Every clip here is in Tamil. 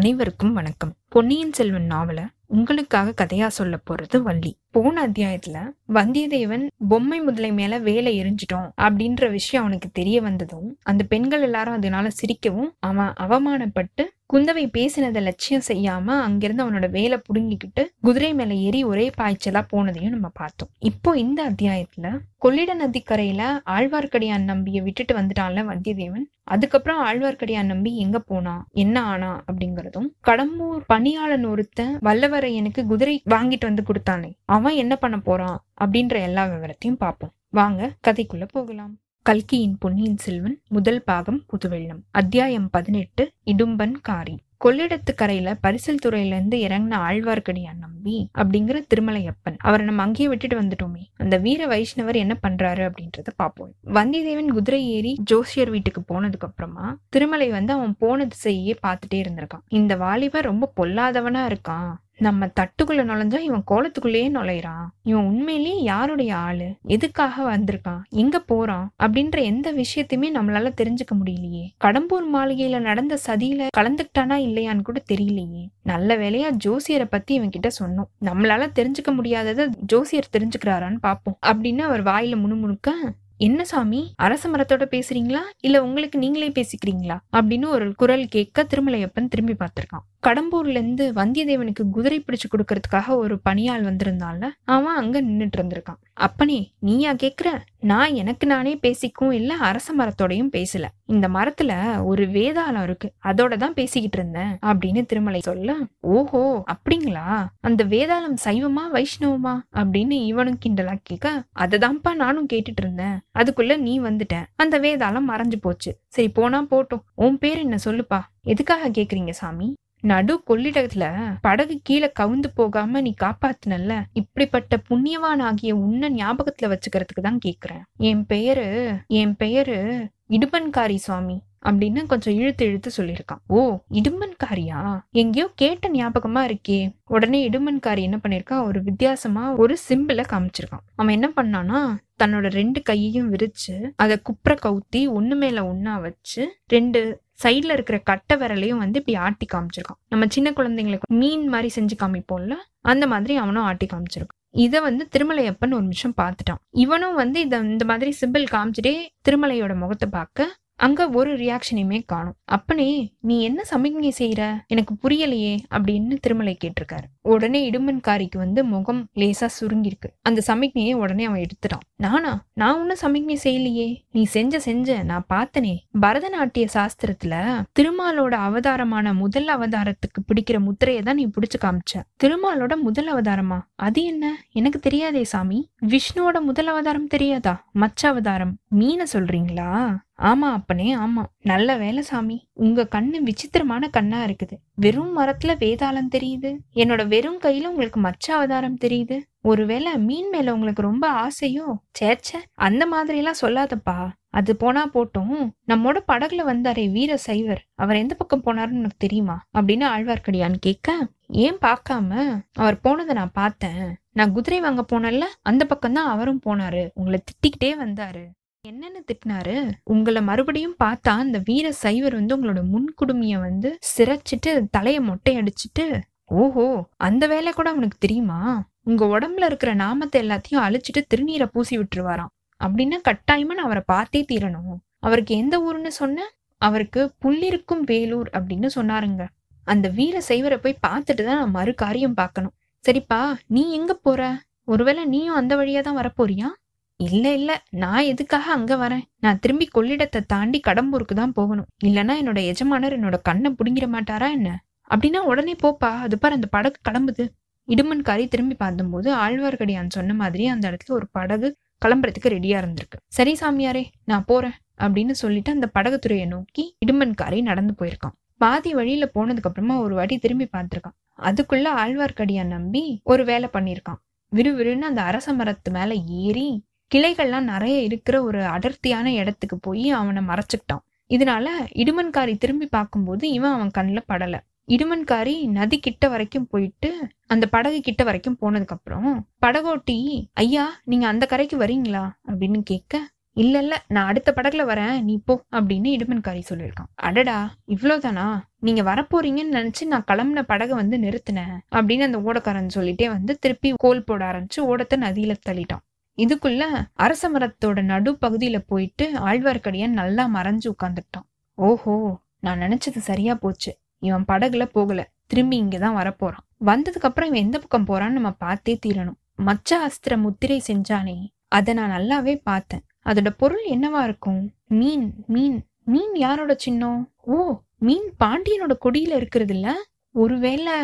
அனைவருக்கும் வணக்கம். பொன்னியின் செல்வன் நாவல உங்களுக்காக கதையா சொல்ல போறது வள்ளி. போன அத்தியாயத்துல வந்தியத்தேவன் பொம்மை முதலை மேல வேலை எரிஞ்சிட்டோம் அப்படின்ற விஷயம் அவனுக்கு தெரிய வந்ததும் அந்த பெண்கள் எல்லாரும் அதனால சிரிக்கவும் அவன் அவமானப்பட்டு குந்தவை பேசினதை லட்சியம் செய்யாம அங்கிருந்து அவனோட வேலை புடுங்கிக்கிட்டு குதிரை மேல ஏறி ஒரே பாய்ச்சலா போனதையும் நம்ம பார்த்தோம். இப்போ இந்த அத்தியாயத்துல கொள்ளிட நதிக்கரையில ஆழ்வார்க்கடியான் நம்பிய விட்டுட்டு வந்துட்டான்ல வந்தியத்தேவன். அதுக்கப்புறம் ஆழ்வார்க்கடியான் நம்பி எங்க போனா என்ன ஆனா அப்படிங்கறதும் கடம்பூர் பணியாளன் ஒருத்தன் வல்லவரையனுக்கு குதிரை வாங்கிட்டு வந்து கொடுத்தானே அவன் என்ன பண்ண போறான் அப்படின்ற எல்லா விவரத்தையும் பார்ப்போம். வாங்க கதைக்குள்ள போகலாம். கல்கியின் பொன்னியின் செல்வன் முதல் பாகம் புதுவெள்ளம். அத்தியாயம் பதினெட்டு இடும்பன் காரி. கொள்ளிடத்து கரையில பரிசல் துறையில இருந்து இறங்கின ஆழ்வார்க்கடியான் நம்பி அப்படிங்கிற திருமலையப்பன். அவரை நம்ம அங்கேயே விட்டுட்டு வந்துட்டோமே. அந்த வீர வைஷ்ணவர் என்ன பண்றாரு அப்படின்றத பார்ப்போம். வந்தியத்தேவன் குதிரை ஏறி ஜோசியர் வீட்டுக்கு போனதுக்கு அப்புறமா திருமலை வந்து அவன் போன திசையே பார்த்துட்டே இருந்திருக்கான். இந்த வாலிபர் ரொம்ப பொல்லாதவனா இருக்கான். நம்ம தட்டுக்குள்ள நுழைஞ்சா இவன் கோலத்துக்குள்ளேயே நுழையிறான். இவன் உண்மையிலேயே யாருடைய ஆளு? எதுக்காக வந்திருக்கான்? எங்க போறான்? அப்படின்ற எந்த விஷயத்தையுமே நம்மளால தெரிஞ்சுக்க முடியலையே. கடம்பூர் மாளிகையில நடந்த சதியில கலந்துக்கிட்டானா இல்லையான்னு கூட தெரியலையே. நல்ல வேலையா ஜோசியரை பத்தி இவன் கிட்ட சொன்னோம். நம்மளால தெரிஞ்சுக்க முடியாததை ஜோசியர் தெரிஞ்சுக்கிறாரான்னு பாப்போம். அப்படின்னு அவர் வாயில முணுமுணுக்க என்ன சாமி அரச மரத்தோட பேசுறீங்களா? இல்ல உங்களுக்கு நீங்களே பேசிக்கிறீங்களா? அப்படின்னு ஒரு குரல் கேட்க திருமலையப்பன் திரும்பி பார்த்திருக்கான். கடம்பூர்ல இருந்து வந்தியத்தேவனுக்கு குதிரை பிடிச்சு கொடுக்கறதுக்காக ஒரு பணியாள் வந்திருந்தான்ல அவன் அங்க நின்னுட்டு இருந்திருக்கான். அப்பனே நீயா கேக்குற? நான் எனக்கு நானே பேசிக்கும் இல்ல அரச மரத்தோடையும் பேசல. இந்த மரத்துல ஒரு வேதாளம் இருக்கு அதோட தான் பேசிக்கிட்டு இருந்தேன் அப்படின்னு திருமலை சொல்ல ஓஹோ அப்படிங்களா? அந்த வேதாளம் சைவமா வைஷ்ணவமா? அப்படின்னு இவனும் கிண்டலா கேட்க அததான்ப்பா நானும் கேட்டுட்டு இருந்தேன். அதுக்குள்ள நீ வந்துட்ட. அந்த வேதாளம் மறைஞ்சு போச்சு. சரி போனா போட்டோம். உன் பேர் என்ன சொல்லுப்பா? எதுக்காக கேக்குறீங்க சாமி? நடு கொள்ளிடத்துல படகு கீழே கவுந்து போகாம நீ காப்பாத்துனல்ல? இப்படிப்பட்ட புண்ணியவான் ஆகிய உன்னை ஞாபகத்துல வச்சுக்கிறதுக்கு தான் கேக்குறேன். என் பெயரு என் பெயரு இடுபன்காரி சுவாமி அப்படின்னு கொஞ்சம் இழுத்து இழுத்து சொல்லியிருக்கான். ஓ இடுமன்காரியா எங்கேயோ கேட்ட ஞாபகமா இருக்கே. உடனே இடுமன்காரி என்ன பண்ணிருக்கா ஒரு வித்தியாசமா ஒரு சிம்பிள காமிச்சிருக்கான். அவன் என்ன பண்ணானா தன்னோட ரெண்டு கையையும் விரிச்சு அதை குப்புற கவுத்தி ஒண்ணு மேல ஒன்னா வச்சு ரெண்டு சைடில் இருக்கிற கட்டை விரலையும் வந்து இப்படி ஆட்டி காமிச்சிருக்கான். நம்ம சின்ன குழந்தைங்களுக்கு மீன் மாதிரி செஞ்சு காமிப்போம்ல அந்த மாதிரி அவனும் ஆட்டி காமிச்சிருக்கான். இதை வந்து திருமலையப்பன் ஒரு நிமிஷம் பார்த்துட்டான். இவனும் வந்து இதை இந்த மாதிரி சிம்பிள் காமிச்சிட்டே திருமலையோட முகத்தை பார்க்க அங்க ஒரு ரியாக்ஷனையுமே காணும். அப்பனே நீ என்ன சமிக்ஞை செய்யற எனக்கு புரியலையே அப்படின்னு திருமலை கேட்டிருக்காரு. உடனே இடுமன்காரிக்கு வந்து முகம் லேசா சுருங்கிருக்கு அந்த சமிக்ஞையை உடனே அவன் எடுத்துட்டான். நானா? நான் ஒன்னும் சமிக்ஞை செய்யலையே. நீ செஞ்ச செஞ்ச. நான் பார்த்தனே. பரதநாட்டிய சாஸ்திரத்துல திருமாலோட அவதாரமான முதல் அவதாரத்துக்கு பிடிக்கிற முத்திரையை தான் நீ பிடிச்சு காமிச்ச. திருமாலோட முதல் அவதாரமா? அது என்ன? எனக்கு தெரியாதே சாமி. விஷ்ணுவோட முதல் அவதாரம் தெரியாதா? மச்ச அவதாரம் மீனை சொல்றீங்களா? ஆமா அப்பனே ஆமா. நல்ல வேலை சாமி. உங்க கண்ணு விசித்திரமான கண்ணா இருக்குது. வெறும் மரத்துல வேதாளம் தெரியுது. என்னோட வெறும் கையில உங்களுக்கு மச்ச அவதாரம் தெரியுது. ஒருவேளை மீன் மேல உங்களுக்கு ரொம்ப ஆசையோ சேச்ச அந்த மாதிரி எல்லாம் சொல்லாதப்பா. அது போனா போட்டும். நம்மோட படகுல வந்தாரே வீர சைவர். அவர் எந்த பக்கம் போனாருன்னு உனக்கு தெரியுமா? அப்படின்னு ஆழ்வார்க்கடியான் கேட்க ஏன் பார்க்காம? அவர் போனதை நான் பார்த்தேன். நான் குதிரை வாங்க போனேன்ல அந்த பக்கம் தான் அவரும் போனாரு. உங்களை திட்டிக்கிட்டே வந்தாரு. என்னன்னு திட்டினாரு. உங்களை மறுபடியும் பார்த்தா அந்த வீர சைவர் வந்து உங்களோட முன்குடுமிய வந்து சிரைச்சிட்டு தலையை மொட்டை அடிச்சிட்டு ஓஹோ அந்த வேலை கூட அவனுக்கு தெரியுமா? உங்க உடம்புல இருக்கிற நாமத்தை எல்லாத்தையும் அழிச்சிட்டு திருநீரை பூசி விட்டுருவாராம். அப்படின்னா கட்டாயமா நான் அவரை பார்த்தே தீரணும். அவருக்கு எந்த ஊருன்னு சொன்ன? அவருக்கு புள்ளிருக்கும் வேலூர் அப்படின்னு சொன்னாருங்க. அந்த வீர சைவரை போய் பார்த்துட்டு தான் நான் மறு காரியம் பார்க்கணும். சரிப்பா நீ எங்க போற? ஒருவேளை நீயும் அந்த வழியா தான் வரப்போறியா? இல்ல இல்ல. நான் எதுக்காக அங்க வரேன்? நான் திரும்பி கொள்ளிடத்தை தாண்டி கடம்பூருக்கு தான் போகணும். இல்லனா என்னோட எஜமானர் என்னோட கண்ணை புடுங்கிட மாட்டாரா என்ன? அப்படின்னா உடனே போப்பா அது பாரு அந்த படகு கிளம்புது. இடுமன்காரி திரும்பி பார்த்தபோது ஆழ்வார்க்கடியான் சொன்ன மாதிரி அந்த இடத்துல ஒரு படகு கிளம்புறதுக்கு ரெடியா இருந்திருக்கு. சரி சாமியாரே நான் போறேன் அப்படின்னு சொல்லிட்டு அந்த படகுத்துறையை நோக்கி இடுமன்காரி நடந்து போயிருக்கான். பாதி வழியில போனதுக்கு அப்புறமா ஒரு வாட்டி திரும்பி பார்த்திருக்கான். அதுக்குள்ள ஆழ்வார்க்கடியான் நம்பி ஒரு வேலை பண்ணியிருக்கான். விறுவிறுன்னு அந்த அரச மரத்து மேல ஏறி கிளைகள்லாம் நிறைய இருக்கிற ஒரு அடர்த்தியான இடத்துக்கு போய் அவனை மறைச்சிக்கிட்டான். இதனால இடுமன்காரி திரும்பி பார்க்கும்போது இவன் அவன் கண்ணில் படல. இடுமன்காரி நதி கிட்ட வரைக்கும் போயிட்டு அந்த படகு கிட்ட வரைக்கும் போனதுக்கு அப்புறம் படகோட்டி ஐயா நீங்க அந்த கரைக்கு வரீங்களா? அப்படின்னு கேட்க இல்ல இல்ல நான் அடுத்த படகுல வரேன் நீ போ அப்படின்னு இடுமன்காரி சொல்லியிருக்கான். அடடா இவ்வளவுதானா? நீங்க வரப்போறீங்கன்னு நினைச்சு நான் கிளம்புன படகை வந்து நிறுத்தினேன் அப்படின்னு அந்த ஓடக்காரன் சொல்லிட்டே வந்து திருப்பி கோல் போட ஆரம்பிச்சு ஓடத்தை நதியில தள்ளிட்டான். இதுக்குள்ள அரச மரத்தோட நடுப்பகுதியில போயிட்டு ஆழ்வார்க்கடியான் நல்லா மறைஞ்சு உட்காந்துட்டான் ஓஹோ நான் நினைச்சது சரியா போச்சு. இவன் படகுல போகல. திரும்பி இங்கதான் வரப்போறான். வந்ததுக்கு அப்புறம் இவன் எந்த பக்கம் போறான்னு நம்ம பார்த்தே தீரணும். மச்ச அஸ்திர முத்திரை செஞ்சானே அதை நான் நல்லாவே பார்த்தேன். அதோட பொருள் என்னவா இருக்கும்? மீன் மீன் மீன் யாரோட சின்னம்? ஓ மீன் பாண்டியனோட கொடியில இருக்கிறது இல்ல? ஒருவேளை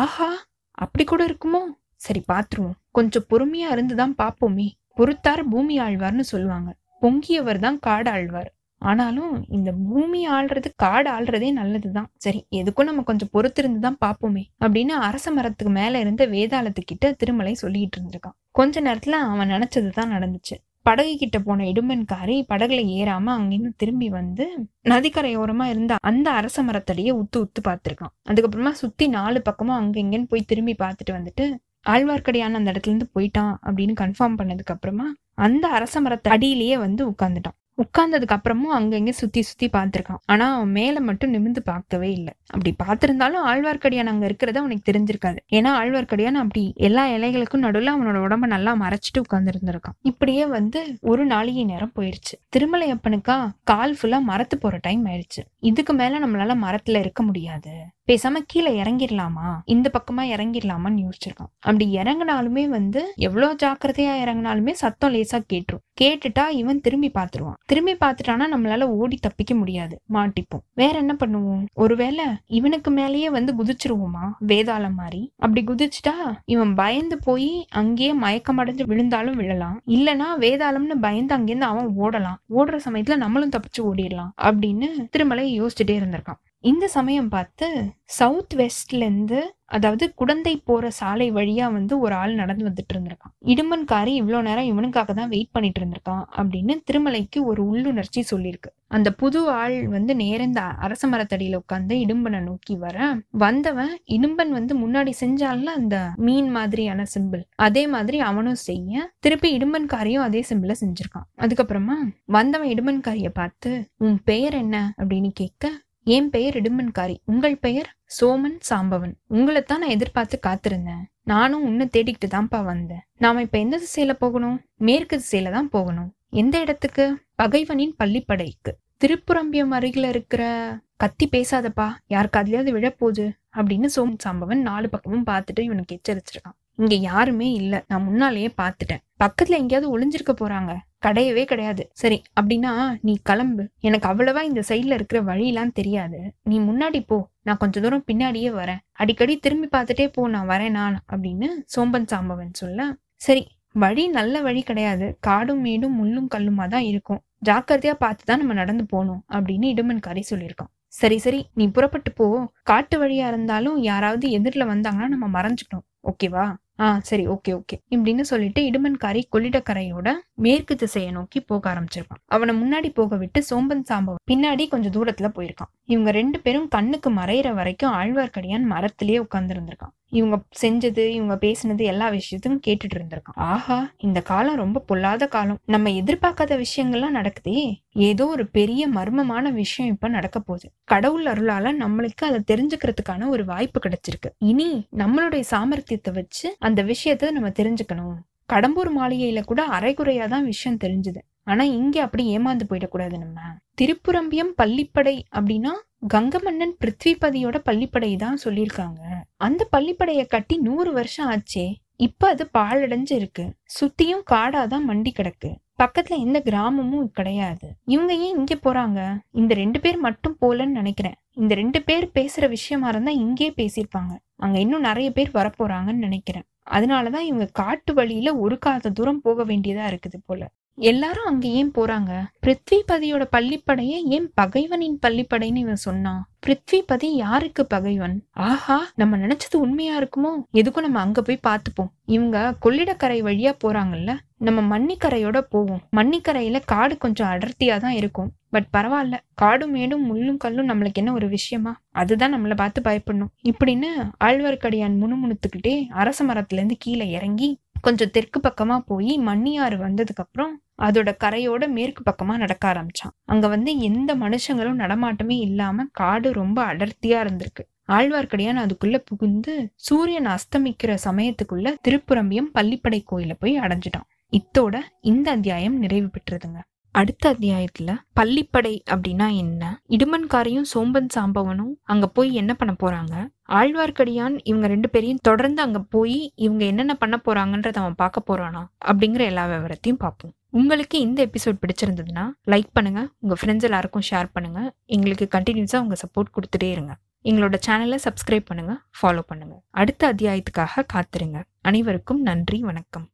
ஆஹா அப்படி கூட இருக்குமோ? சரி பாத்துருவோம். கொஞ்சம் பொறுமையா இருந்துதான் பார்ப்போமே பொறுத்தார் பூமி ஆழ்வார்னு சொல்லுவாங்க. பொங்கியவர் தான் காடு ஆழ்வார். ஆனாலும் இந்த பூமி ஆள்றது காடு ஆள்றதே நல்லதுதான். சரி எதுக்கும் நம்ம கொஞ்சம் பொறுத்திருந்து தான் பார்ப்போமே அப்படின்னு அரச மரத்துக்கு மேல இருந்த வேதாளத்துக்கிட்ட திருமலை சொல்லிட்டு இருந்திருக்கான். கொஞ்ச நேரத்துல அவன் நினைச்சதுதான் நடந்துச்சு. படகு கிட்ட போன இடும்பன்காரி படகுல ஏறாம அங்கிருந்து திரும்பி வந்து நதிக்கரையோரமா இருந்த அந்த அரச மரத்தடியே உத்து உத்து பார்த்துருக்கான். அதுக்கப்புறமா சுத்தி நாலு பக்கமும் அங்க இங்கன்னு போய் திரும்பி பார்த்துட்டு வந்துட்டு ஆழ்வார்க்கடியான அந்த இடத்துல இருந்து போயிட்டான் அப்படின்னு கன்ஃபார்ம் பண்ணதுக்கு அப்புறமா அந்த அரச மரத்தை அடியிலேயே வந்து உட்காந்துட்டான் உட்கார்ந்ததுக்கு அப்புறமும் அங்கங்க சுத்தி சுத்தி பார்த்துருக்கான். ஆனா அவன் மேல மட்டும் நிமிந்து பார்க்கவே இல்லை. அப்படி பார்த்திருந்தாலும் ஆழ்வார்க்கடியான் அங்க இருக்கிறது அவனுக்கு தெரிஞ்சிருக்காது. ஏன்னா ஆழ்வார்க்கடியான் அப்படி எல்லா இலைகளுக்கும் நடுவில் அவனோட உடம்ப நல்லா மறைச்சிட்டு உட்கார்ந்துருந்திருக்கான். இப்படியே வந்து ஒரு நாளிகை நேரம் போயிருச்சு. திருமலை அப்பனுக்கா கால் ஃபுல்லா மரத்து போற டைம் ஆயிடுச்சு இதுக்கு மேல நம்மளால மரத்துல இருக்க முடியாது. பேசாம கீழே இறங்கிடலாமா? இந்த பக்கமா இறங்கிடலாமான்னு யோசிச்சிருக்கான். அப்படி இறங்கினாலுமே வந்து எவ்வளவு ஜாக்கிரதையா இறங்கினாலுமே சத்தம் லேசா கேட்டுரும். கேட்டுட்டா இவன் திரும்பி பார்த்துருவான் திரும்பி பார்த்துட்டானா நம்மளால ஓடி தப்பிக்க முடியாது. மாட்டிப்போம். வேற என்ன பண்ணுவோம்? ஒருவேளை இவனுக்கு மேலேயே வந்து குதிச்சிருவோமா? வேதாளம் மாதிரி. அப்படி குதிச்சுட்டா இவன் பயந்து போய் அங்கேயே மயக்கம் அடைஞ்சு விழுந்தாலும் விழலாம். இல்லனா வேதாளம்னு பயந்து அங்கேருந்து அவன் ஓடலாம். ஓடுற சமயத்துல நம்மளும் தப்பிச்சு ஓடிடலாம். அப்படின்னு திருமலை யோசிச்சுட்டே இருந்திருக்கான். இந்த சமயம் பார்த்து சவுத் வெஸ்ட்லேருந்து அதாவது குடந்தை போகிற சாலை வழியாக வந்து ஒரு ஆள் நடந்து வந்துட்டு இருந்திருக்கான். இடுமன்காரி இவ்வளோ நேரம் இவனுக்காக தான் வெயிட் பண்ணிட்டு இருந்திருக்கான் அப்படின்னு திருமலைக்கு ஒரு உள்ளுணர்ச்சி சொல்லியிருக்கு. அந்த புது ஆள் வந்து நேரந்த அரச மரத்தடியில் உட்காந்து இடும்பனை நோக்கி வர வந்தவன் இடும்பன் வந்து முன்னாடி செஞ்சால அந்த மீன் மாதிரியான சிம்பிள் அதே மாதிரி அவனும் செய்ய. திருப்பி இடும்பன்காரியும் அதே சிம்பிளை செஞ்சிருக்கான். அதுக்கப்புறமா வந்தவன் இடுமன்காரியை பார்த்து உன் பெயர் என்ன? அப்படின்னு கேட்க என் பெயர் இடுமன்காரி. உங்கள் பெயர் சோமன் சாம்பவன். உங்களைத்தான் நான் எதிர்பார்த்து காத்திருந்தேன். நானும் உன்னை தேடிக்கிட்டு தான்ப்பா வந்தேன். நாம இப்ப எந்த திசையில போகணும்? மேற்கு திசையில தான் போகணும். எந்த இடத்துக்கு? பகைவனின் பள்ளிப்படைக்கு. திருப்புரம்பியம் அருகில இருக்கிற கத்தி பேசாதப்பா. யார் காதுலயாவது விழப்போகுது? அப்படின்னு சோமன் சாம்பவன் நாலு பக்கமும் பார்த்துட்டு இவனுக்கு எச்சரிச்சிருக்கான். இங்க யாருமே இல்ல. நான் முன்னாலேயே பார்த்துட்டேன். பக்கத்துல எங்கேயாவது ஒளிஞ்சிருக்க போறாங்க. கிடையவே கிடையாது. சரி அப்படின்னா நீ கிளம்பு. எனக்கு அவ்வளவா இந்த சைட்ல இருக்கிற வழியெல்லாம் தெரியாது. நீ முன்னாடி போ. நான் கொஞ்ச தூரம் பின்னாடியே வரேன். அடிக்கடி திரும்பி பார்த்துட்டே போ நான் வரேன் நான் அப்படின்னு சோம்பன் சாம்பவன் சொல்ல. சரி வழி நல்ல வழி கிடையாது. காடும் மேடும் முள்ளும் கல்லுமா தான் இருக்கும். ஜாக்கிரதையா பார்த்து தான் நம்ம நடந்து போகணும் அப்படின்னு இடுமன்காரி சொல்லியிருக்கான். சரி சரி நீ புறப்பட்டு போ. காட்டு வழியா இருந்தாலும் யாராவது எதிரில் வந்தாங்கன்னா நம்ம மறைஞ்சுக்கணும். ஓகேவா? ஆ சரி ஓகே ஓகே. இப்படின்னு சொல்லிட்டு இடுமன்காரி கொள்ளிடக்கரையோட மேற்கு திசையை நோக்கி போக ஆரம்பிச்சிருக்கான். அவனை முன்னாடி போக விட்டு சோம்பன் சாம்பவன் பின்னாடி கொஞ்சம் தூரத்துல போயிருக்கான். இவங்க ரெண்டு பேரும் கண்ணுக்கு மறையிற வரைக்கும் ஆழ்வார்க்கடியான் மரத்திலேயே உட்கார்ந்துருந்திருக்கான். இவங்க செஞ்சது இவங்க பேசினது எல்லா விஷயத்தையும் கேட்டுட்டு இருந்திருக்கான். ஆஹா இந்த காலம் ரொம்ப பொல்லாத காலம். நம்ம எதிர்பார்க்காத விஷயங்கள்லாம் நடக்குதே. ஏதோ ஒரு பெரிய மர்மமான விஷயம் இப்ப நடக்க போகுது. கடவுள் அருளால நம்மளுக்கு அதை தெரிஞ்சுக்கிறதுக்கான ஒரு வாய்ப்பு கிடைச்சிருக்கு. இனி நம்மளுடைய சாமர்த்தியத்தை வச்சு அந்த விஷயத்த நம்ம தெரிஞ்சுக்கணும். கடம்பூர் மாளிகையில கூட அரைகுறையா தான் விஷயம் தெரிஞ்சுது. ஆனா இங்க அப்படி ஏமாந்து போயிடக்கூடாது நம்ம. திருப்புரம்பியம் பள்ளிப்படை அப்படின்னா கங்கமன்னன் பிருத்விபதியோட பள்ளிப்படை தான் சொல்லியிருக்காங்க. அந்த பள்ளிப்படைய கட்டி நூறு வருஷம் ஆச்சே இப்ப அது பாழடைஞ்சு இருக்கு சுத்தியும் காடாதான் மண்டி கிடக்கு. பக்கத்துல எந்த கிராமமும் கிடையாது. இவங்க ஏன் இங்க போறாங்க? இந்த ரெண்டு பேர் மட்டும் போலன்னு நினைக்கிறேன். இந்த ரெண்டு பேர் பேசுற விஷயமா இருந்தா இங்கே பேசியிருப்பாங்க. அங்க இன்னும் நிறைய பேர் வரப்போறாங்கன்னு நினைக்கிறேன். அதனாலதான் இவங்க காட்டு வழியில ஒரு காத தூரம் போக வேண்டியதா இருக்குது போல. எல்லாரும் அங்க ஏன் போறாங்க? பிருத்விபதியோட பள்ளிப்படையை ஏன் பகைவனின் பள்ளிப்படைன்னு இவன் சொன்னான் பிருத்விபதி யாருக்கு பகைவன்? ஆஹா நம்ம நினைச்சது உண்மையா இருக்குமோ? எதுக்கும் நம்ம அங்க போய் பார்த்துப்போம். இவங்க கொள்ளிடக்கரை வழியா போறாங்கல்ல? நம்ம மண்ணிக்கரையோட போவோம். மன்னிக்கரையில காடு கொஞ்சம் அடர்த்தியா தான் இருக்கும். பட் பரவாயில்ல காடும் மேடும் முள்ளும் கல்லும் நம்மளுக்கு என்ன ஒரு விஷயமா? அதுதான் நம்மளை பார்த்து பயப்படணும். இப்படின்னு ஆழ்வார்க்கடியான் முணுமுணுத்துக்கிட்டே அரச மரத்துல இருந்து கீழே இறங்கி கொஞ்சம் தெற்கு பக்கமா போய் மண்ணியாறு வந்ததுக்கு அப்புறம் அதோட கரையோட மேற்கு பக்கமா நடக்க ஆரம்பிச்சான். அங்க வந்து எந்த மனுஷங்களும் நடமாட்டமே இல்லாம காடு ரொம்ப அடர்த்தியா இருந்திருக்கு. ஆழ்வார்க்கடியான் அதுக்குள்ள புகுந்து சூரியன் அஸ்தமிக்கிற சமயத்துக்குள்ள திருப்புரம்பியம் பள்ளிப்படை கோயில போய் அடைஞ்சிட்டான். இத்தோட இந்த அத்தியாயம் நிறைவு பெற்றதுங்க. அடுத்த அத்தியாயத்துல பள்ளிப்படை அப்படின்னா என்ன? இடுமன்காரையும் சோம்பன் சாம்பவனும் அங்க போய் என்ன பண்ண போறாங்க? ஆழ்வார்க்கடியான் இவங்க ரெண்டு பேரையும் தொடர்ந்து அங்க போய் இவங்க என்னென்ன பண்ண போறாங்கன்றத அவன் பார்க்க போறானா? அப்படிங்கிற எல்லா விவரத்தையும் பார்ப்போம். உங்களுக்கு இந்த எபிசோட் பிடிச்சிருந்ததுன்னா லைக் பண்ணுங்க உங்க ஃப்ரெண்ட்ஸ் எல்லாருக்கும் ஷேர் பண்ணுங்க. எங்களுக்கு கண்டினியூஸா உங்க சப்போர்ட் கொடுத்துட்டே இருங்க. எங்களோட சேனலை சப்ஸ்கிரைப் பண்ணுங்க ஃபாலோ பண்ணுங்க. அடுத்த அத்தியாயத்துக்காக காத்திருங்க. அனைவருக்கும் நன்றி வணக்கம்.